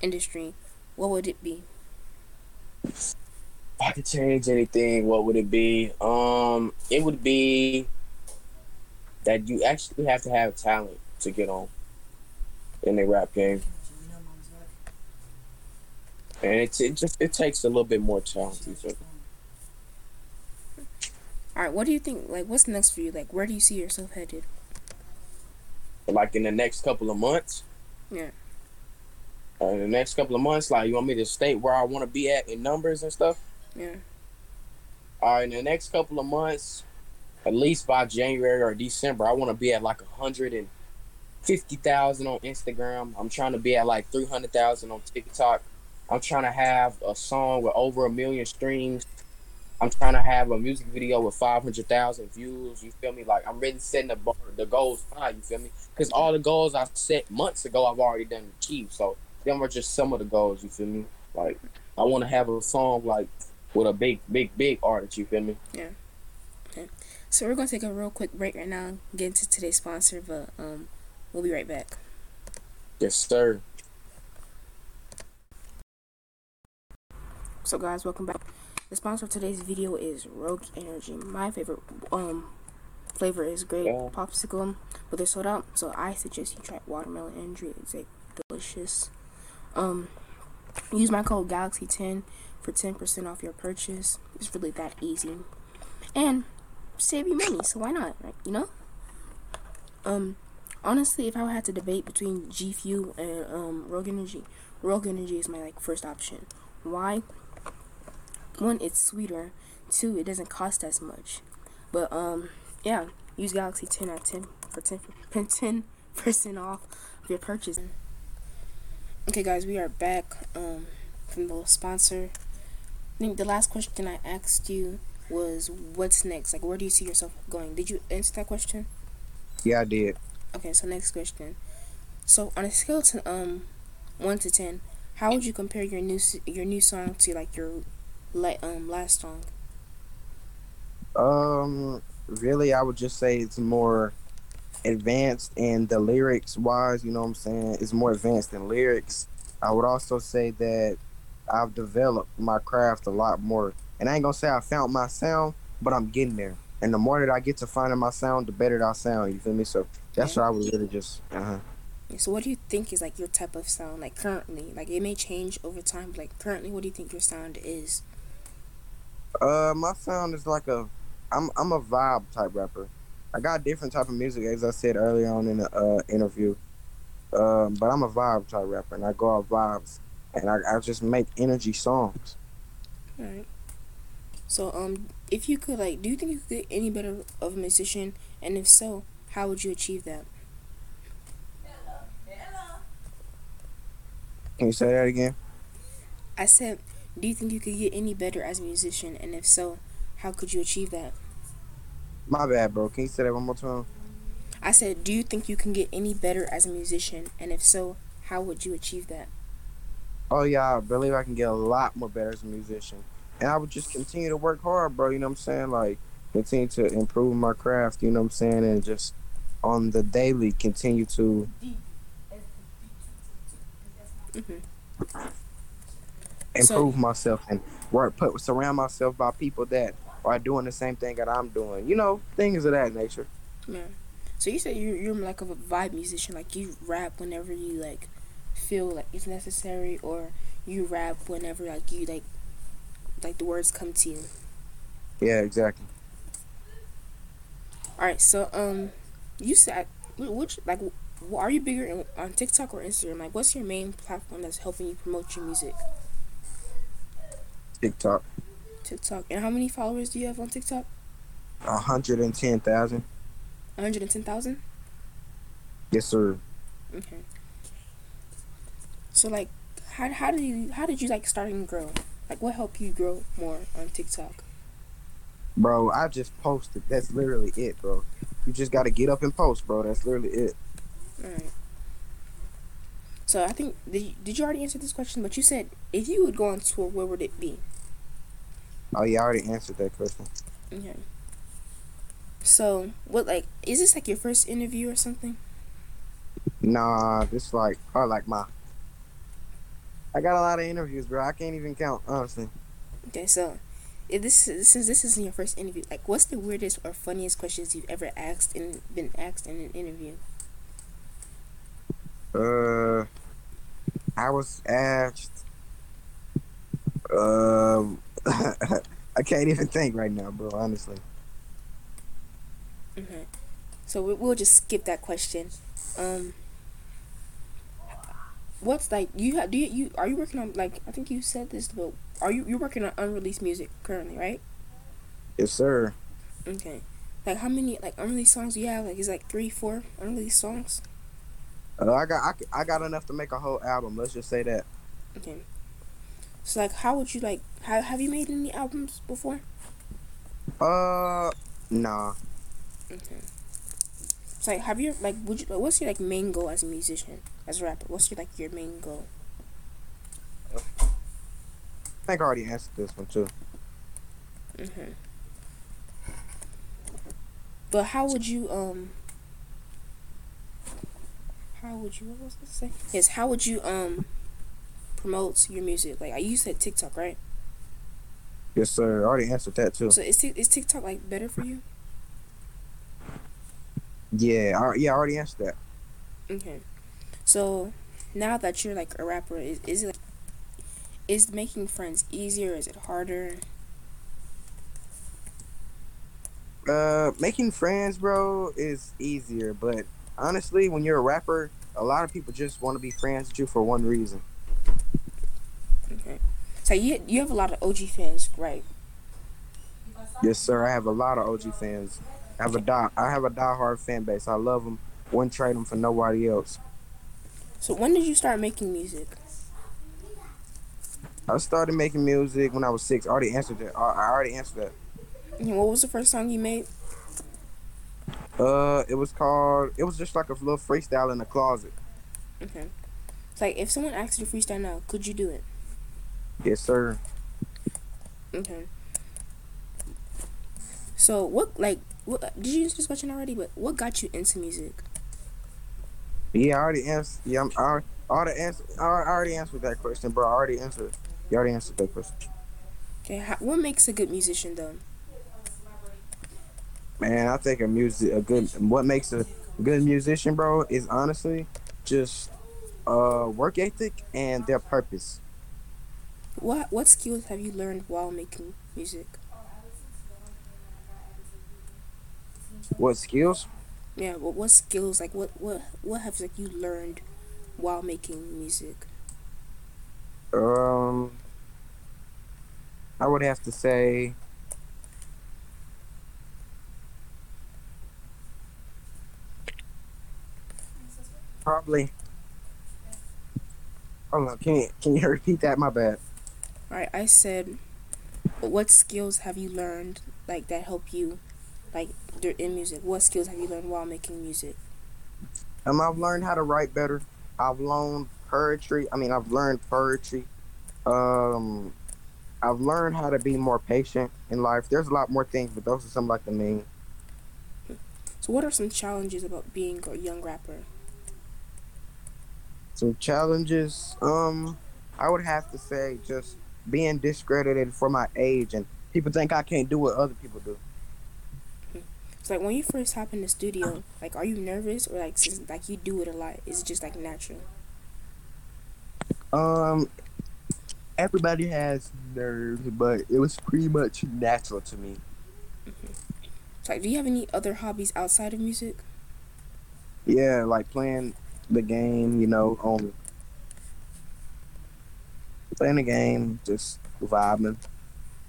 [SPEAKER 1] industry, what would it be?
[SPEAKER 2] If I could change anything, what would it be? Um, it would be that you actually have to have talent to get on in the rap game, and it's it just it takes a little bit more talent. you feel me?
[SPEAKER 1] All right, what do you think? Like, what's next for you? Like, where do you see yourself headed?
[SPEAKER 2] Like in the next couple of months.
[SPEAKER 1] Yeah.
[SPEAKER 2] Uh, in the next couple of months, like you want me to state where I want to be at in numbers and stuff.
[SPEAKER 1] Yeah.
[SPEAKER 2] All right, in the next couple of months, at least by January or December, I want to be at like a hundred and fifty thousand on Instagram. I'm trying to be at like three hundred thousand on TikTok. I'm trying to have a song with over a million streams. I'm trying to have a music video with five hundred thousand views. You feel me? Like I'm really setting the bar, the goals high. You feel me? Because all the goals I set months ago, I've already done achieved. So them are just some of the goals. You feel me? Like I want to have a song like with a big, big, big artist. You feel me? Yeah. Okay.
[SPEAKER 1] So we're gonna take a real quick break right now, get into today's sponsor, but um, we'll be right back.
[SPEAKER 2] Yes, sir.
[SPEAKER 1] So guys, welcome back. The sponsor of today's video is Rogue Energy. My favorite um flavor is grape
[SPEAKER 2] Yeah.
[SPEAKER 1] popsicle, but they're sold out. So I suggest you try watermelon energy. It's like delicious. Um, use my code Galaxy10 for 10% off your purchase. It's really that easy, and save you money. So why not? Right? You know. Um, honestly, if I had to debate between G Fuel and um Rogue Energy, Rogue Energy is my like first option. Why? One, it's sweeter. Two, it doesn't cost as much. But um, yeah, use Galaxy 10 at 10 for 10 for <laughs> 10 percent off of your purchase. Okay, guys, we are back um from the sponsor. I think the last question I asked you was, "What's next? Like, where do you see yourself going?" Did you answer that question?
[SPEAKER 4] Yeah, I did.
[SPEAKER 1] Okay, so next question. So on a scale to um one to ten, how would you compare your new your new song to like your like um last song?
[SPEAKER 4] Um, really, I would just say it's more advanced in the lyrics wise. You know what I'm saying? It's more advanced in lyrics. I would also say that I've developed my craft a lot more. And I ain't gonna say I found my sound, but I'm getting there. And the more that I get to finding my sound, the better that I sound. You feel me? So that's
[SPEAKER 1] Yeah.
[SPEAKER 4] what I was really just. Uh huh.
[SPEAKER 1] So what do you think is like your type of sound like currently? Like it may change over time. But, like currently, what do you think your sound is?
[SPEAKER 4] Uh, my sound is like a, I'm I'm a vibe type rapper. I got different type of music as I said earlier on in the uh, interview. Um, but I'm a vibe type rapper, and I go off vibes, and I, I just make energy songs.
[SPEAKER 1] All right. So um, if you could like, do you think you could get any better of a musician? And if so, how would you achieve that?
[SPEAKER 4] Can you say that again?
[SPEAKER 1] I said, do you think you could get any better as a musician? And if so, how could you achieve that?
[SPEAKER 4] My bad, bro. Can you say that one more time?
[SPEAKER 1] I said, do you think you can get any better as a musician? And if so, how would you achieve that?
[SPEAKER 4] Oh yeah, I believe I can get a lot more better as a musician, and I would just continue to work hard, bro. You know what I'm saying? Like continue to improve my craft. You know what I'm saying? And just on the daily continue to
[SPEAKER 1] hmm
[SPEAKER 4] improve myself and work put surround myself by people that are doing the same thing that I'm doing. You know, things of that nature.
[SPEAKER 1] Yeah. So you said you're you're like a vibe musician, like you rap whenever you like feel like it's necessary, or you rap whenever like you like like the words come to you.
[SPEAKER 4] Yeah, exactly.
[SPEAKER 1] All right. So um, you said which like are you bigger in, on TikTok or Instagram? Like, what's your main platform that's helping you promote your music?
[SPEAKER 4] TikTok,
[SPEAKER 1] TikTok. And how many followers do you have on TikTok?
[SPEAKER 4] hundred and ten thousand.
[SPEAKER 1] One hundred and ten thousand.
[SPEAKER 4] Yes, sir.
[SPEAKER 1] Okay. So like, how how did you how did you like start and grow? Like, what helped you grow more on TikTok?
[SPEAKER 4] Bro, I just posted. That's literally it, bro. You just got to get up and post, bro. That's literally it.
[SPEAKER 1] Alright. So I think did you, did you already answer this question? But you said if you would go on tour, where would it be?
[SPEAKER 4] Oh yeah, I already answered that question.
[SPEAKER 1] Okay. So what like is this like your first interview or something?
[SPEAKER 4] Nah, this like probably like my. I got a lot of interviews, bro. I can't even count, honestly.
[SPEAKER 1] Okay, so if this is since this isn't your first interview, like what's the weirdest or funniest questions you've ever asked and been asked in an interview?
[SPEAKER 4] Uh, I was asked. Um, <laughs> I can't even think right now, bro. Honestly.
[SPEAKER 1] Okay. So we- we'll just skip that question. Um. What's like you have do you, you are you working on like I think you said this but are you you're working on unreleased music currently right?
[SPEAKER 4] Yes, sir.
[SPEAKER 1] Okay. Like how many like unreleased songs do you have? Like is like three, four unreleased songs?
[SPEAKER 4] Uh, I got I got enough to make a whole album. Let's just say that.
[SPEAKER 1] Okay. So like how would you like have have you made any albums before?
[SPEAKER 4] Uh, nah.
[SPEAKER 1] Okay. So like have you like would you like, what's your like main goal as a musician, as a rapper? What's your like your main goal?
[SPEAKER 4] I think I already answered this one too.
[SPEAKER 1] Mm-hmm. But how would you um how would you what was I say? Yes, how would you um promote your music? Like I you said TikTok, right?
[SPEAKER 4] Yes, sir. I already answered that too.
[SPEAKER 1] So is is TikTok like better for you?
[SPEAKER 4] Yeah, I, yeah, I already answered that.
[SPEAKER 1] Okay. So now that you're like a rapper, is is it is making friends easier? Is it harder?
[SPEAKER 4] Uh, making friends, bro, is easier. But honestly, when you're a rapper, a lot of people just want to be friends with you for one reason.
[SPEAKER 1] Okay. So you you have a lot of OG fans, right?
[SPEAKER 4] Yes, sir. I have a lot of OG fans. I have a die. I have a diehard fan base. I love them. Wouldn't trade them for nobody else.
[SPEAKER 1] So when did you start making music?
[SPEAKER 4] I started making music when I was six. I already answered that. I already answered that.
[SPEAKER 1] And what was the first song you made?
[SPEAKER 4] Uh, it was called. It was just like a little freestyle in the closet.
[SPEAKER 1] Okay. It's like if someone asked you to freestyle now, could you do it?
[SPEAKER 4] Yes, sir.
[SPEAKER 1] Okay. So what like what did you answer this question already? But what got you into music?
[SPEAKER 4] Yeah, I already answered. Yeah, I'm, I already answered. I already answered that question, bro. I already answered. You already answered that question.
[SPEAKER 1] Okay, how, what makes a good musician though?
[SPEAKER 4] Man, I think a music, a good, what makes a good musician, bro, is honestly just uh work ethic and their purpose.
[SPEAKER 1] What what skills have you learned while making music?
[SPEAKER 4] What skills?
[SPEAKER 1] Yeah, what what skills like what what what have like you learned while making music?
[SPEAKER 4] Um, I would have to say. Probably. Hold on, can you, can you <laughs> repeat that? My bad.
[SPEAKER 1] All right, I said, what skills have you learned like that help you, like in music? What skills have you learned while making music?
[SPEAKER 4] Um, I've learned how to write better. I've learned poetry. I mean, I've learned poetry. Um, I've learned how to be more patient in life. There's a lot more things, but those are some like the main.
[SPEAKER 1] So, what are some challenges about being a young rapper?
[SPEAKER 4] Some challenges. Um, I would have to say just being discredited for my age, and people think I can't do what other people do.
[SPEAKER 1] It's like when you first hop in the studio, like are you nervous or like since like you do it a lot? Is it just like natural?
[SPEAKER 4] Um, everybody has nerves, but it was pretty much natural to me.
[SPEAKER 1] It's like, do you have any other hobbies outside of music?
[SPEAKER 4] Yeah, like playing the game, you know, on playing the game, just vibing.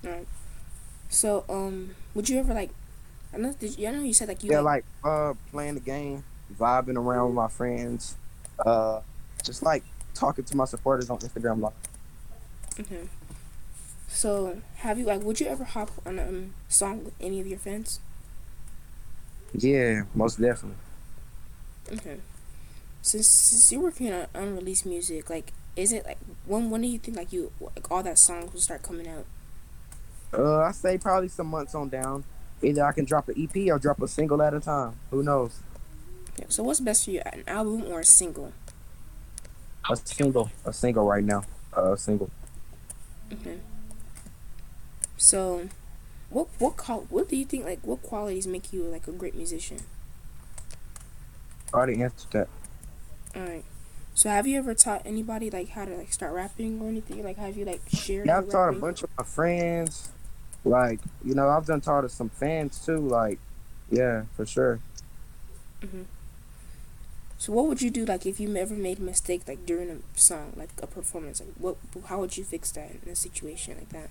[SPEAKER 1] Right. So, um, would you ever like? I know. Did you, I know you said like you
[SPEAKER 4] Yeah,
[SPEAKER 1] like,
[SPEAKER 4] like uh playing the game, vibing around with my friends, uh, just like talking to my supporters on Instagram Live.
[SPEAKER 1] Okay. So, have you like? Would you ever hop on a um, song with any of your friends?
[SPEAKER 4] Yeah, most definitely.
[SPEAKER 1] Okay. Since since you're working on unreleased music, like, is it like when when do you think like you like all that songs will start coming out?
[SPEAKER 4] Uh, I say probably some months on down. Either I can drop an EP or drop a single at a time. Who knows?
[SPEAKER 1] Yeah, so, what's best for you, an album or a single?
[SPEAKER 4] A single. A single right now. Uh, a single.
[SPEAKER 1] Okay. So, what what call what do you think like what qualities make you like a great musician?
[SPEAKER 4] I already answered that.
[SPEAKER 1] All right. So, have you ever taught anybody like how to like start rapping or anything? Like, have you like shared?
[SPEAKER 4] Yeah, I've taught a bunch of my friends. Like, you know, I've done taught to some fans too. Like, yeah, for sure.
[SPEAKER 1] So, what would you do like if you ever made a mistake like during a song, like a performance? Like, what how would you fix that in a situation like that?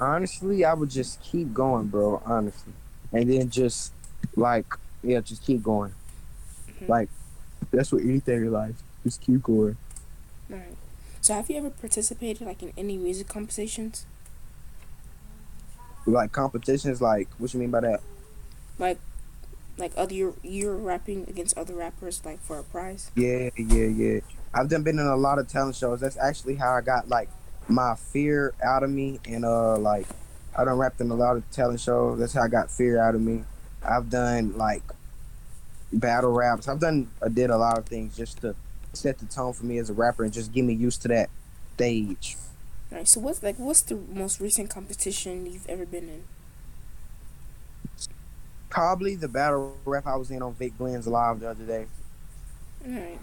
[SPEAKER 4] Honestly, I would just keep going, bro. Honestly, and then just like, yeah, just keep going.
[SPEAKER 1] Mhm.
[SPEAKER 4] Like, that's what anything in life. Just keep going.
[SPEAKER 1] All right. So, have you ever participated like in any music competitions?
[SPEAKER 4] Like competitions, like what you mean by that?
[SPEAKER 1] Like, like other you're, you're rapping against other rappers like for a prize?
[SPEAKER 4] Yeah, yeah, yeah. I've done been in a lot of talent shows. That's actually how I got like my fear out of me, and uh, like I done rapped in a lot of talent shows. That's how I got fear out of me. I've done like battle raps. I've done, I did a lot of things just to set the tone for me as a rapper and just get me used to that stage.
[SPEAKER 1] Right. So, what's like what's the most recent competition you've ever been in?
[SPEAKER 4] Probably the battle rap I was in on Vic Glenn's live the other day.
[SPEAKER 1] All right.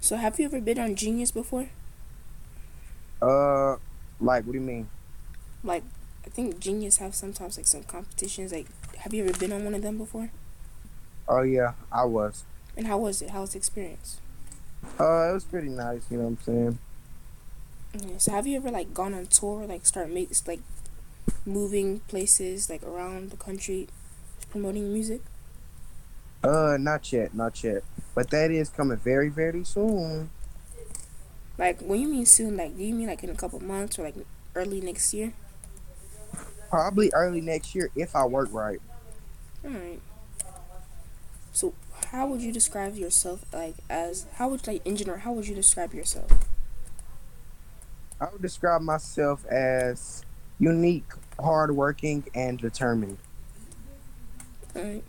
[SPEAKER 1] So, have you ever been on Genius before?
[SPEAKER 4] Uh, like what do you mean?
[SPEAKER 1] Like, I think Genius have sometimes like some competitions. Like, have you ever been on one of them before?
[SPEAKER 4] Oh yeah, I was.
[SPEAKER 1] And how was it? How was the experience?
[SPEAKER 4] Uh, it was pretty nice. You know what I'm saying?
[SPEAKER 1] Yeah, so have you ever like gone on tour, like start make like moving places like around the country, promoting music?
[SPEAKER 4] Uh, not yet, not yet. But that is coming very, very soon.
[SPEAKER 1] Like when you mean soon, like do you mean like in a couple months or like early next year?
[SPEAKER 4] Probably early next year if I work right.
[SPEAKER 1] All right. So how would you describe yourself like as how would like in general how would you describe yourself?
[SPEAKER 4] I would describe myself as unique, hardworking, and determined.
[SPEAKER 1] All right.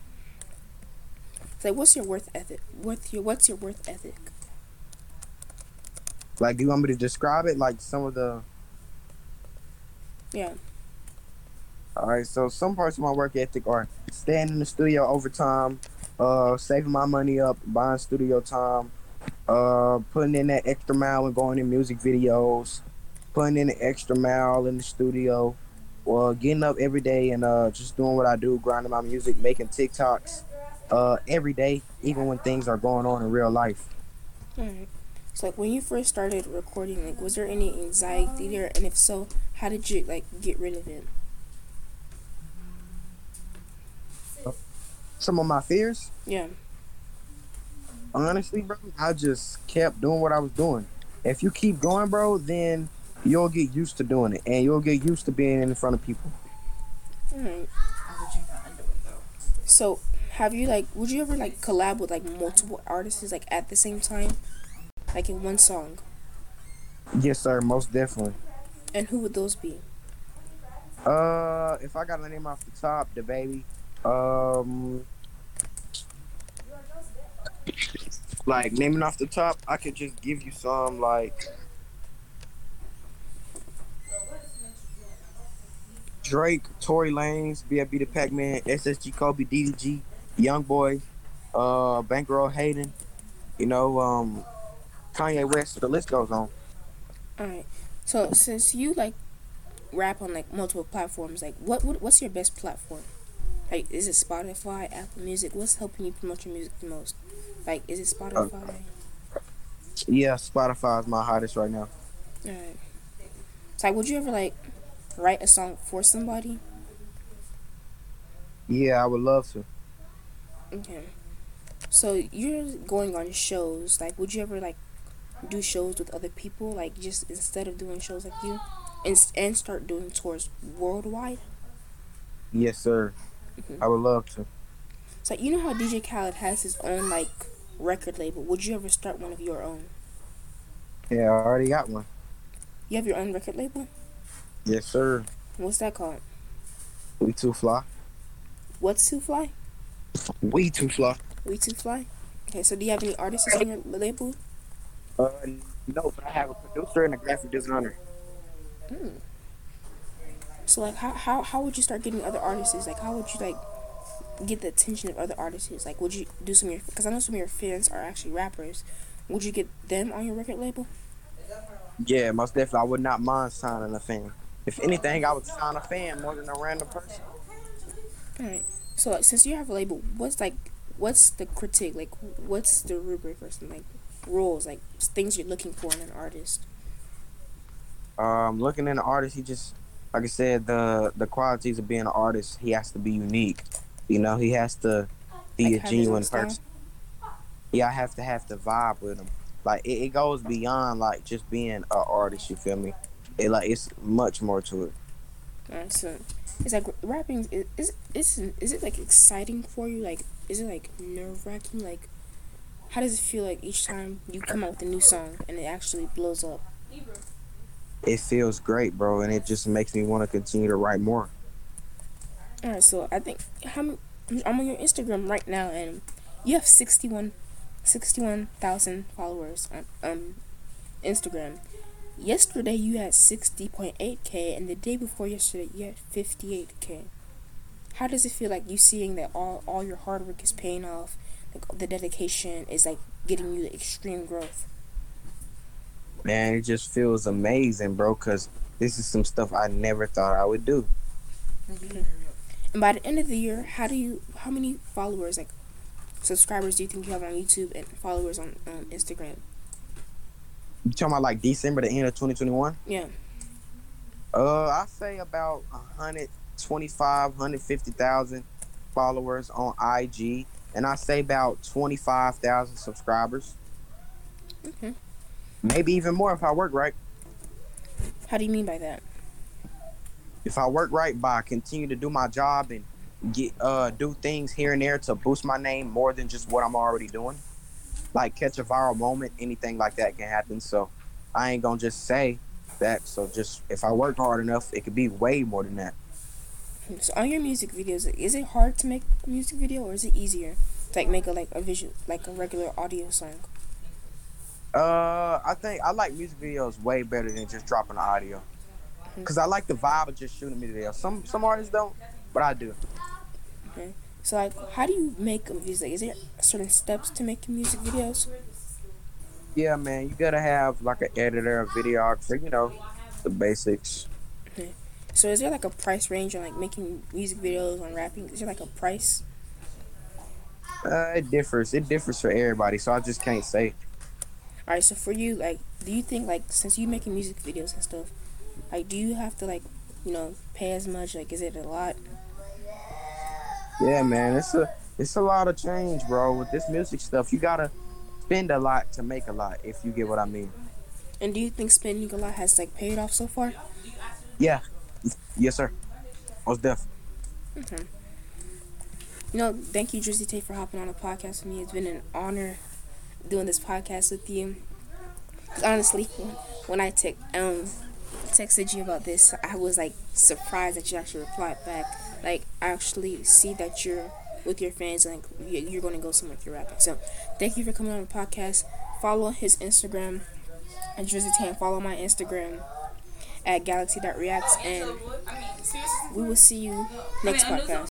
[SPEAKER 1] So what's your worth ethic? What's your what's your worth ethic?
[SPEAKER 4] Like, do you want me to describe it? Like some of the.
[SPEAKER 1] Yeah.
[SPEAKER 4] All right. So some parts of my work ethic are staying in the studio overtime, uh, saving my money up, buying studio time, uh, putting in that extra mile and going in music videos, putting in an extra mile in the studio, or getting up every day and uh, just doing what I do, grinding my music, making TikToks, uh, every day, even when things are going on in real life.
[SPEAKER 1] All right. So like when you first started recording, like was there any anxiety there, and if so, how did you like get rid of it?
[SPEAKER 4] Some of my fears,
[SPEAKER 1] Yeah.
[SPEAKER 4] honestly, bro, I just kept doing what I was doing. If you keep going, bro, then you'll get used to doing it, and you'll get used to being in front of people.
[SPEAKER 1] All right. So have you like would you ever like collab with like multiple artists like at the same time, like in one song?
[SPEAKER 4] Yes, sir, most definitely.
[SPEAKER 1] And who would those be?
[SPEAKER 4] Uh, if I got a name off the top, DaBaby. Um, like naming off the top, I could just give you some like Drake, Tory Lanez, BFB Da Packman, SSG Kobe, DDG, Young Boy, uh, Bankroll Hayden. You know, um, Kanye West. The list goes on.
[SPEAKER 1] All right. So since you like rap on like multiple platforms, like what, what what's your best platform? Like is it Spotify, Apple Music? What's helping you promote your music the most? Like is it Spotify?
[SPEAKER 4] Yeah, Spotify is my hottest right now.
[SPEAKER 1] All right. So like, would you ever like write a song for somebody?
[SPEAKER 4] Yeah, I would love to.
[SPEAKER 1] Okay. So you're going on shows. Like, would you ever like do shows with other people? Like, just instead of doing shows like you, and and start doing tours worldwide.
[SPEAKER 4] Yes, sir.
[SPEAKER 1] Mhm.
[SPEAKER 4] I would love to.
[SPEAKER 1] So you know how DJ Khaled has his own like record label. Would you ever start one of your own?
[SPEAKER 4] Yeah, I already got one.
[SPEAKER 1] You have your own record label.
[SPEAKER 4] Yes, sir.
[SPEAKER 1] What's that called?
[SPEAKER 4] We too fly.
[SPEAKER 1] What's Too Fly?
[SPEAKER 4] We too fly.
[SPEAKER 1] We Too Fly. Okay. So do you have any artists on your label?
[SPEAKER 4] Uh, no, but I have a producer and a graphic designer.
[SPEAKER 1] So like, how how how would you start getting other artists? Like, how would you like get the attention of other artists? Like, would you do some of your? Because I know some of your fans are actually rappers. Would you get them on your record label?
[SPEAKER 4] Yeah, most definitely. I would not mind signing a fan. If anything, I would sign a fan more than a random person.
[SPEAKER 1] All right. So like, since you have a label, what's like, what's the critique? Like, what's the rubric or something like rules? Like things you're looking for in an artist.
[SPEAKER 4] Um, looking at an artist, he just, like I said, the the qualities of being an artist, he has to be unique. You know, he has to be
[SPEAKER 1] Like,
[SPEAKER 4] a
[SPEAKER 1] have his own
[SPEAKER 4] genuine person. Yeah, I have to have to vibe with him. Like it, it goes beyond like just being an artist. You feel me? It like it's much more to it.
[SPEAKER 1] Alright, so it's like rapping is is is is it like exciting for you? Like, is it like nerve wracking? Like, how does it feel like each time you come out with a new song and it actually blows up?
[SPEAKER 4] It feels great, bro, and it just makes me want to continue to write more.
[SPEAKER 1] All right, so I think how many, I'm on your Instagram right now, and you have 61 61,000 followers on um Instagram. Yesterday you had 60.8k, and the day before yesterday you had 58k. How does it feel like you seeing that all all your hard work is paying off? Like the dedication is like getting you the extreme growth.
[SPEAKER 4] Man, it just feels amazing, bro, because this is some stuff I never thought I would do.
[SPEAKER 1] And by the end of the year, how do you how many followers like subscribers do you think you have on YouTube and followers on um, Instagram?
[SPEAKER 4] You talking about like December, the end of 2021?
[SPEAKER 1] Yeah.
[SPEAKER 4] Uh, I say about 125, 150,000 followers on IG, and I say about 25,000 subscribers.
[SPEAKER 1] Okay.
[SPEAKER 4] Maybe even more if I work right.
[SPEAKER 1] How do you mean by that?
[SPEAKER 4] If I work right by continue to do my job and get uh do things here and there to boost my name more than just what I'm already doing. Like catch a viral moment, anything like that can happen. So I ain't gonna just say that. So just if I work hard enough, it could be way more than that.
[SPEAKER 1] So on your music videos, is it hard to make a music video or is it easier to like make a like a visual like a regular audio song?
[SPEAKER 4] Uh, I think I like music videos way better than just dropping the audio. Cause I like the vibe of just shooting music videos. Some some artists don't, but I do.
[SPEAKER 1] So like, how do you make a music? Is there certain steps to making music videos?
[SPEAKER 4] Yeah, man, you gotta have like an editor, a videographer, you know, the basics.
[SPEAKER 1] So is there like a price range on like making music videos on rapping? Is there like a price?
[SPEAKER 4] Uh, it differs. It differs for everybody, so I just can't say.
[SPEAKER 1] All right. So for you, like, do you think like since you're making music videos and stuff, like, do you have to like, you know, pay as much? Like, is it a lot?
[SPEAKER 4] Yeah, man, it's a it's a lot of change, bro. With this music stuff, you gotta spend a lot to make a lot. If you get what I mean.
[SPEAKER 1] And do you think spending a lot has like paid off so far?
[SPEAKER 4] Yeah. Yes, sir. Most def.
[SPEAKER 1] Okay. You know, thank you, Drizzy Tae, for hopping on a podcast with me. It's been an honor doing this podcast with you. 'Cause honestly, when I te- um texted you about this, I was like surprised that you actually replied back. Like, actually see that you're with your fans and like you- you're going to go somewhere with your rapping. So, thank you for coming on the podcast. Follow his Instagram at Drizzy Tae. Follow my Instagram at galaxy.reacts. And we will see you next podcast.